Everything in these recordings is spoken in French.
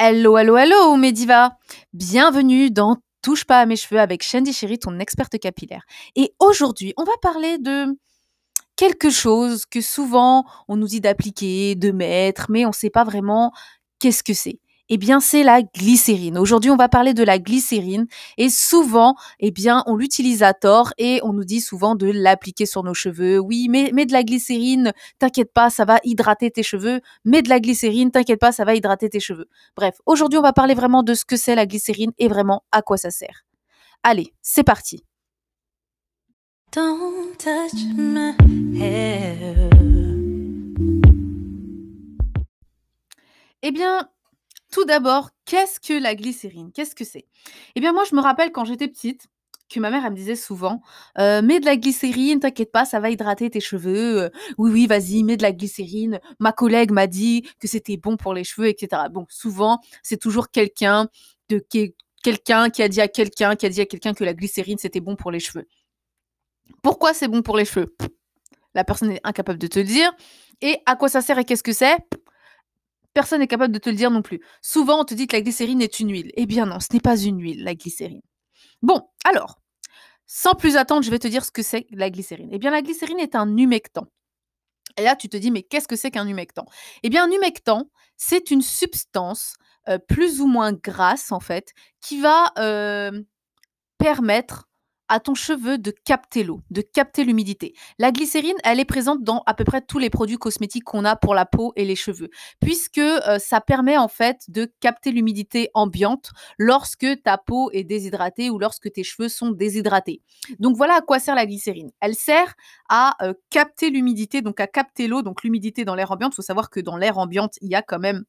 Hello, hello, hello, Mediva Bienvenue dans Touche pas à mes cheveux avec Shandy Chéri, ton experte capillaire. Et aujourd'hui, on va parler de quelque chose que souvent on nous dit d'appliquer, de mettre, mais on ne sait pas vraiment qu'est-ce que c'est eh bien, c'est la glycérine. Aujourd'hui, on va parler de la glycérine et souvent, eh bien, on l'utilise à tort et on nous dit souvent de l'appliquer sur nos cheveux. Oui, mais, mais de la glycérine, t'inquiète pas, ça va hydrater tes cheveux. Mais de la glycérine, t'inquiète pas, ça va hydrater tes cheveux. Bref, aujourd'hui, on va parler vraiment de ce que c'est la glycérine et vraiment à quoi ça sert. Allez, c'est parti. Don't touch my hair. Eh bien, tout d'abord, qu'est-ce que la glycérine? Qu'est-ce que c'est? Eh bien, moi, je me rappelle quand j'étais petite, que ma mère, me disait souvent, «Euh, mets de la glycérine, t'inquiète pas, ça va hydrater tes cheveux. Euh, oui, oui, vas-y, mets de la glycérine. Ma collègue m'a dit que c'était bon pour les cheveux, etc. Bon, souvent, c'est toujours quelqu'un de quelqu'un qui a dit à quelqu'un qui a dit à quelqu'un que la glycérine c'était bon pour les cheveux. Pourquoi c'est bon pour les cheveux? La personne est incapable de te le dire. Et à quoi ça sert et qu'est-ce que c'est? Personne n'est capable de te le dire non plus. Souvent, on te dit que la glycérine est une huile. Eh bien non, ce n'est pas une huile, la glycérine. Bon, alors, sans plus attendre, je vais te dire ce que c'est la glycérine. Eh bien, la glycérine est un humectant. Et là, tu te dis, mais qu'est-ce que c'est qu'un humectant? Eh bien, un humectant, c'est une substance euh, plus ou moins grasse, en fait, qui va euh, permettre à ton cheveu de capter l'eau, de capter l'humidité. La glycérine, elle est présente dans à peu près tous les produits cosmétiques qu'on a pour la peau et les cheveux, puisque euh, ça permet en fait de capter l'humidité ambiante lorsque ta peau est déshydratée ou lorsque tes cheveux sont déshydratés. Donc voilà à quoi sert la glycérine. Elle sert à euh, capter l'humidité, donc à capter l'eau, donc l'humidité dans l'air ambiant. Il faut savoir que dans l'air ambiant, il y a quand même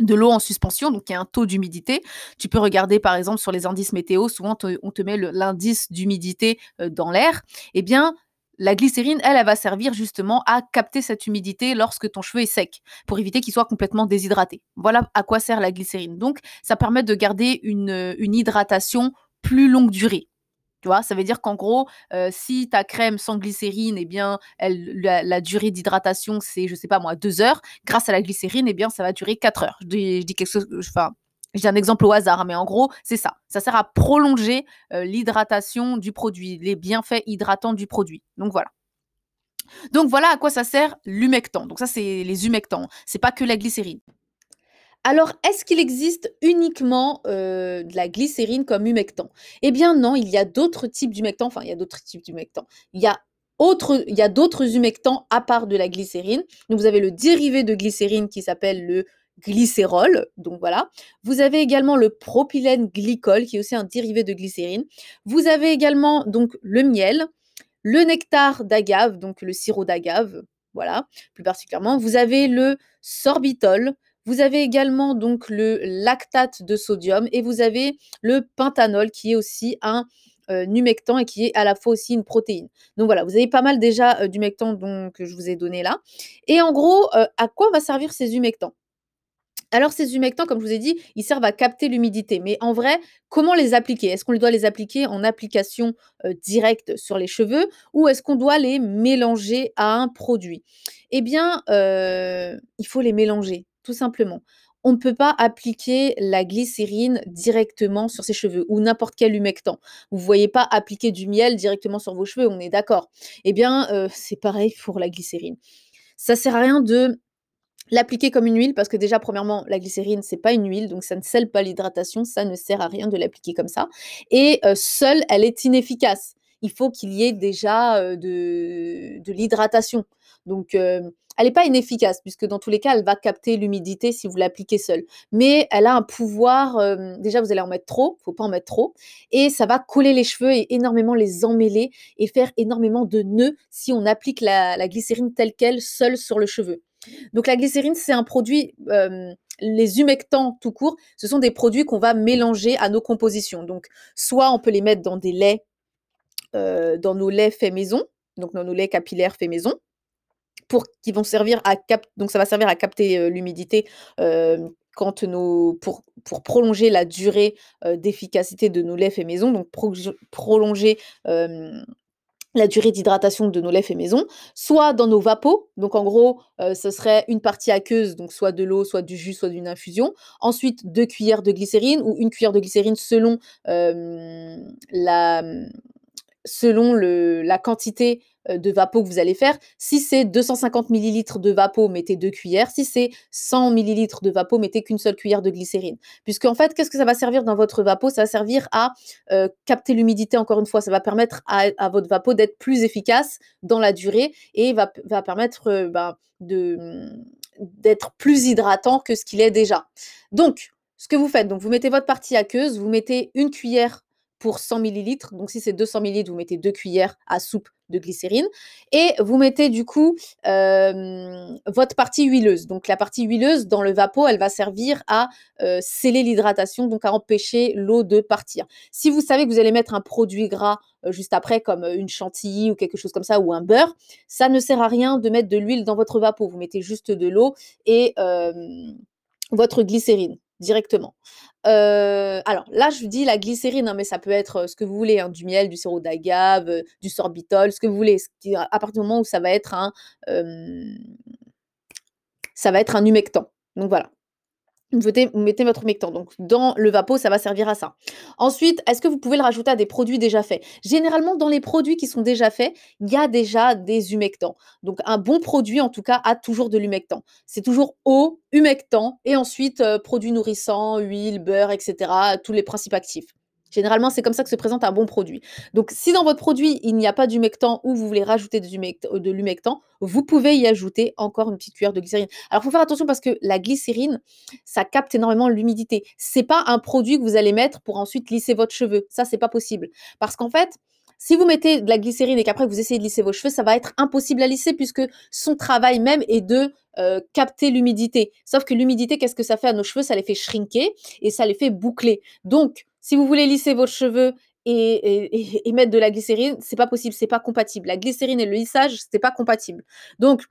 de l'eau en suspension, donc il y a un taux d'humidité. Tu peux regarder par exemple sur les indices météo, souvent on te met l'indice d'humidité euh, dans l'air. Eh bien, la glycérine, elle, elle va servir justement à capter cette humidité lorsque ton cheveu est sec, pour éviter qu'il soit complètement déshydraté. Voilà à quoi sert la glycérine. Donc, ça permet de garder une, une hydratation plus longue durée. Tu vois, ça veut dire qu'en gros, si ta crème sans glycérine, eh bien, la, durée d'hydratation, c'est, je sais pas moi, deux heures. Grâce à la glycérine, eh bien, ça va durer quatre heures. Je dis, quelque chose, enfin, j'ai un exemple au hasard, mais en gros, c'est ça. Ça sert à prolonger l'hydratation du produit, les bienfaits hydratants du produit. Donc voilà. Donc voilà à quoi ça sert l'humectant. Donc ça, c'est les humectants. C'est pas que la glycérine. Alors, est-ce qu'il existe uniquement euh, de la glycérine comme humectant? Eh bien non, il y a d'autres types d'humectants, enfin il y a d'autres types d'humectants. Il y a d'autres humectants à part de la glycérine. Donc vous avez le dérivé de glycérine qui s'appelle le glycérol. Donc voilà. Vous avez également le propylène glycol qui est aussi un dérivé de glycérine. Vous avez également donc le miel, le nectar d'agave, donc le sirop d'agave, voilà, plus particulièrement. Vous avez le sorbitol, vous avez également donc le lactate de sodium et vous avez le pentanol qui est aussi un euh, humectant et qui est à la fois aussi une protéine. Donc voilà, vous avez pas mal déjà euh, d'humectants que je vous ai donné là. Et en gros, euh, à quoi va servir ces humectants? Alors ces humectants, comme je vous ai dit, ils servent à capter l'humidité. Mais en vrai, comment les appliquer? Est-ce qu'on doit les appliquer en application directe sur les cheveux ou est-ce qu'on doit les mélanger à un produit? Eh bien, il faut les mélanger tout simplement. On ne peut pas appliquer la glycérine directement sur ses cheveux ou n'importe quel humectant. Vous ne voyez pas appliquer du miel directement sur vos cheveux, on est d'accord. Eh bien, euh, c'est pareil pour la glycérine. Ça sert à rien de l'appliquer comme une huile parce que déjà premièrement la glycérine c'est pas une huile donc ça ne scelle pas l'hydratation ça ne sert à rien de l'appliquer comme ça et euh, seule elle est inefficace il faut qu'il y ait déjà euh, de l'hydratation donc elle n'est pas inefficace, puisque dans tous les cas, elle va capter l'humidité si vous l'appliquez seule. Mais elle a un pouvoir, déjà vous allez en mettre trop, il faut pas en mettre trop, et ça va coller les cheveux et énormément les emmêler et faire énormément de nœuds si on applique la, glycérine telle qu'elle seule sur le cheveu. Donc la glycérine, c'est un produit, les humectants tout court, ce sont des produits qu'on va mélanger à nos compositions. Donc soit on peut les mettre dans des laits, dans nos laits faits maison, donc dans nos laits capillaires faits maison, pour qui vont servir à cap donc ça va servir à capter l'humidité quand nos pour, pour prolonger la durée d'efficacité de nos laits faits maison, donc prolonger la durée d'hydratation de nos lait fait maison, soit dans nos vapos. Donc en gros, euh, ce serait une partie aqueuse, donc soit de l'eau, soit du jus, soit d'une infusion. Ensuite, deux cuillères de glycérine ou une cuillère de glycérine selon euh, la selon le, la quantité euh, de vapeau que vous allez faire. Si c'est 250 ml de vapeau, mettez deux cuillères. Si c'est 100 ml de vapeau, mettez qu'une seule cuillère de glycérine. Puisque en fait, qu'est-ce que ça va servir dans votre vapeau? Ça va servir à euh, capter l'humidité. Encore une fois, ça va permettre à, votre vapeau d'être plus efficace dans la durée et va, permettre euh, ben, de d'être plus hydratant que ce qu'il est déjà. Donc, ce que vous faites, donc vous mettez votre partie aqueuse, vous mettez une cuillère pour 100 ml. Donc si c'est 200 ml, vous mettez deux cuillères à soupe de glycérine. Et vous mettez du coup euh, votre partie huileuse. Donc la partie huileuse dans le vapeau, elle va servir à euh, sceller l'hydratation, donc à empêcher l'eau de partir. Si vous savez que vous allez mettre un produit gras euh, juste après, comme une chantilly ou quelque chose comme ça, ou un beurre, ça ne sert à rien de mettre de l'huile dans votre vapeau. Vous mettez juste de l'eau et votre glycérine directement. Euh, alors là, je vous dis la glycérine, hein, mais ça peut être ce que vous voulez, hein, du miel, du sirop d'agave, du sorbitol, ce que vous voulez. à partir du moment où ça va être un, ça va être un humectant. Donc voilà vous mettez, votre humectant. Donc, dans le vapeau, ça va servir à ça. Ensuite, est-ce que vous pouvez le rajouter à des produits déjà faits? Généralement, dans les produits qui sont déjà faits, il y a déjà des humectants. Donc, un bon produit, en tout cas, a toujours de l'humectant. C'est toujours eau, humectant, et ensuite, euh, produits nourrissants, huile, beurre, etc., tous les principes actifs. Généralement, c'est comme ça que se présente un bon produit. Donc, si dans votre produit, il n'y a pas d'humectant ou vous voulez rajouter euh, de l'humectant, vous pouvez y ajouter encore une petite cuillère de glycérine. Alors, il faut faire attention parce que la glycérine, ça capte énormément l'humidité. C'est pas un produit que vous allez mettre pour ensuite lisser votre cheveu. Ça, c'est pas possible. Parce qu'en fait, si vous mettez de la glycérine et qu'après vous essayez de lisser vos cheveux, ça va être impossible à lisser puisque son travail même est de euh, capter l'humidité. Sauf que l'humidité, qu'est-ce que ça fait à nos cheveux? Ça les fait shrinker et ça les fait boucler. Donc, si vous voulez lisser vos cheveux et, mettre de la glycérine, c'est pas possible, c'est pas compatible. La glycérine et le lissage, c'est pas compatible. Donc,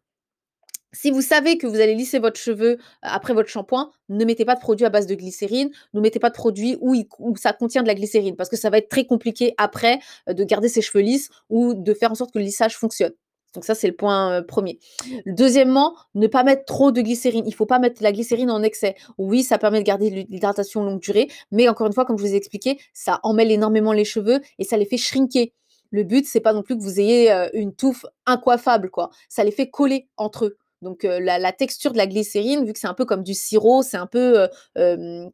si vous savez que vous allez lisser votre cheveu euh, après votre shampoing, ne mettez pas de produit à base de glycérine, ne mettez pas de produit où, où, ça contient de la glycérine, parce que ça va être très compliqué après euh, de garder ses cheveux lisses ou de faire en sorte que le lissage fonctionne. Donc ça, c'est le point premier. Deuxièmement, ne pas mettre trop de glycérine. Il ne faut pas mettre la glycérine en excès. Oui, ça permet de garder l'hydratation longue durée, mais encore une fois, comme je vous ai expliqué, ça emmêle énormément les cheveux et ça les fait shrinker. Le but, c'est pas non plus que vous ayez une touffe incoiffable, quoi. Ça les fait coller entre eux. Donc la, texture de la glycérine, vu que c'est un peu comme du sirop, c'est un peu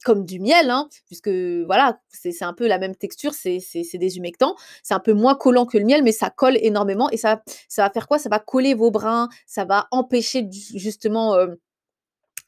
comme du miel, hein, puisque voilà, c'est un peu la même texture, c'est des humectants. C'est un peu moins collant que le miel, mais ça colle énormément et ça, ça va faire quoi? Ça va coller vos brins, ça va empêcher justement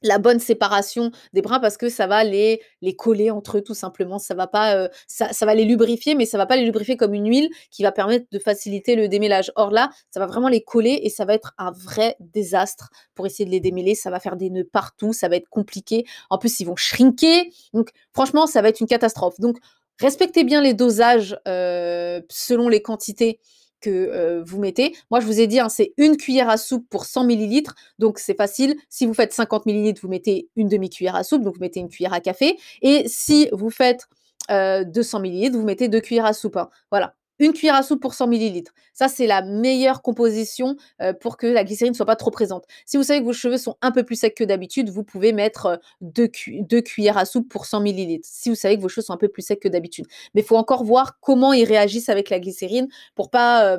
la bonne séparation des brins parce que ça va les, coller entre eux tout simplement. Ça va pas, euh, ça, va les lubrifier, mais ça va pas les lubrifier comme une huile qui va permettre de faciliter le démêlage. Or là, ça va vraiment les coller et ça va être un vrai désastre pour essayer de les démêler. Ça va faire des nœuds partout, ça va être compliqué. En plus, ils vont shrinker. Donc franchement, ça va être une catastrophe. Donc respectez bien les dosages euh, selon les quantités que vous mettez. Moi, je vous ai dit, hein, c'est une cuillère à soupe pour 100 ml. Donc, c'est facile. Si vous faites 50 ml, vous mettez une demi-cuillère à soupe. Donc, vous mettez une cuillère à café. Et si vous faites 200 ml, vous mettez deux cuillères à soupe. Hein. Voilà une cuillère à soupe pour 100 ml. Ça, c'est la meilleure composition pour que la glycérine ne soit pas trop présente. Si vous savez que vos cheveux sont un peu plus secs que d'habitude, vous pouvez mettre deux, cuillères à soupe pour 100 ml. Si vous savez que vos cheveux sont un peu plus secs que d'habitude. Mais il faut encore voir comment ils réagissent avec la glycérine pour pas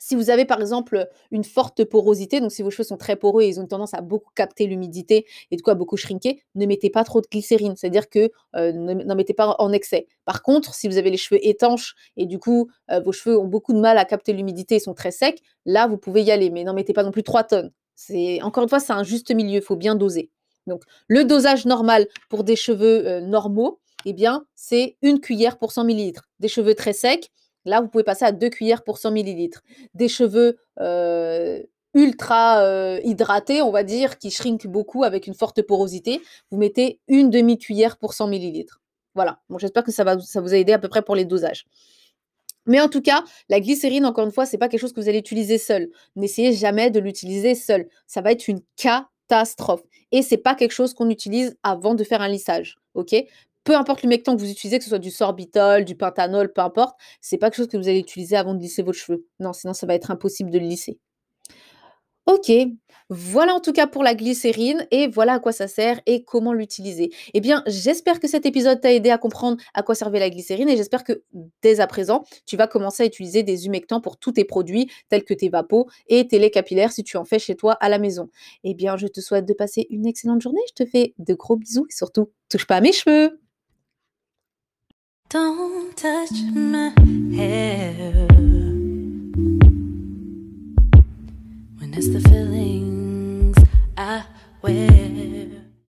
si vous avez par exemple une forte porosité, donc si vos cheveux sont très poreux et ils ont tendance à beaucoup capter l'humidité et de quoi beaucoup shrinker, ne mettez pas trop de glycérine, c'est-à-dire que euh, n'en mettez pas en excès. Par contre, si vous avez les cheveux étanches et du coup euh, vos cheveux ont beaucoup de mal à capter l'humidité et sont très secs, là vous pouvez y aller, mais n'en mettez pas non plus 3 tonnes. C'est encore une fois c'est un juste milieu, il faut bien doser. Donc le dosage normal pour des cheveux euh, normaux, eh bien c'est une cuillère pour 100 ml. Des cheveux très secs, Là, vous pouvez passer à 2 cuillères pour 100 ml. Des cheveux euh, ultra euh, hydratés, on va dire, qui shrinkent beaucoup avec une forte porosité, vous mettez une demi-cuillère pour 100 ml. Voilà. Bon, J'espère que ça, va, ça vous a aidé à peu près pour les dosages. Mais en tout cas, la glycérine, encore une fois, ce n'est pas quelque chose que vous allez utiliser seul. N'essayez jamais de l'utiliser seul. Ça va être une catastrophe. Et ce n'est pas quelque chose qu'on utilise avant de faire un lissage. ok? Peu importe l'humectant que vous utilisez, que ce soit du sorbitol, du pentanol, peu importe, c'est pas quelque chose que vous allez utiliser avant de lisser vos cheveux. Non, sinon ça va être impossible de le lisser. OK, voilà en tout cas pour la glycérine et voilà à quoi ça sert et comment l'utiliser. Eh bien, j'espère que cet épisode t'a aidé à comprendre à quoi servait la glycérine et j'espère que dès à présent, tu vas commencer à utiliser des humectants pour tous tes produits tels que tes vapos et tes laits capillaires si tu en fais chez toi à la maison. Eh bien, je te souhaite de passer une excellente journée. Je te fais de gros bisous et surtout, touche pas à mes cheveux. Don't touch my hair when it's the feelings I wear.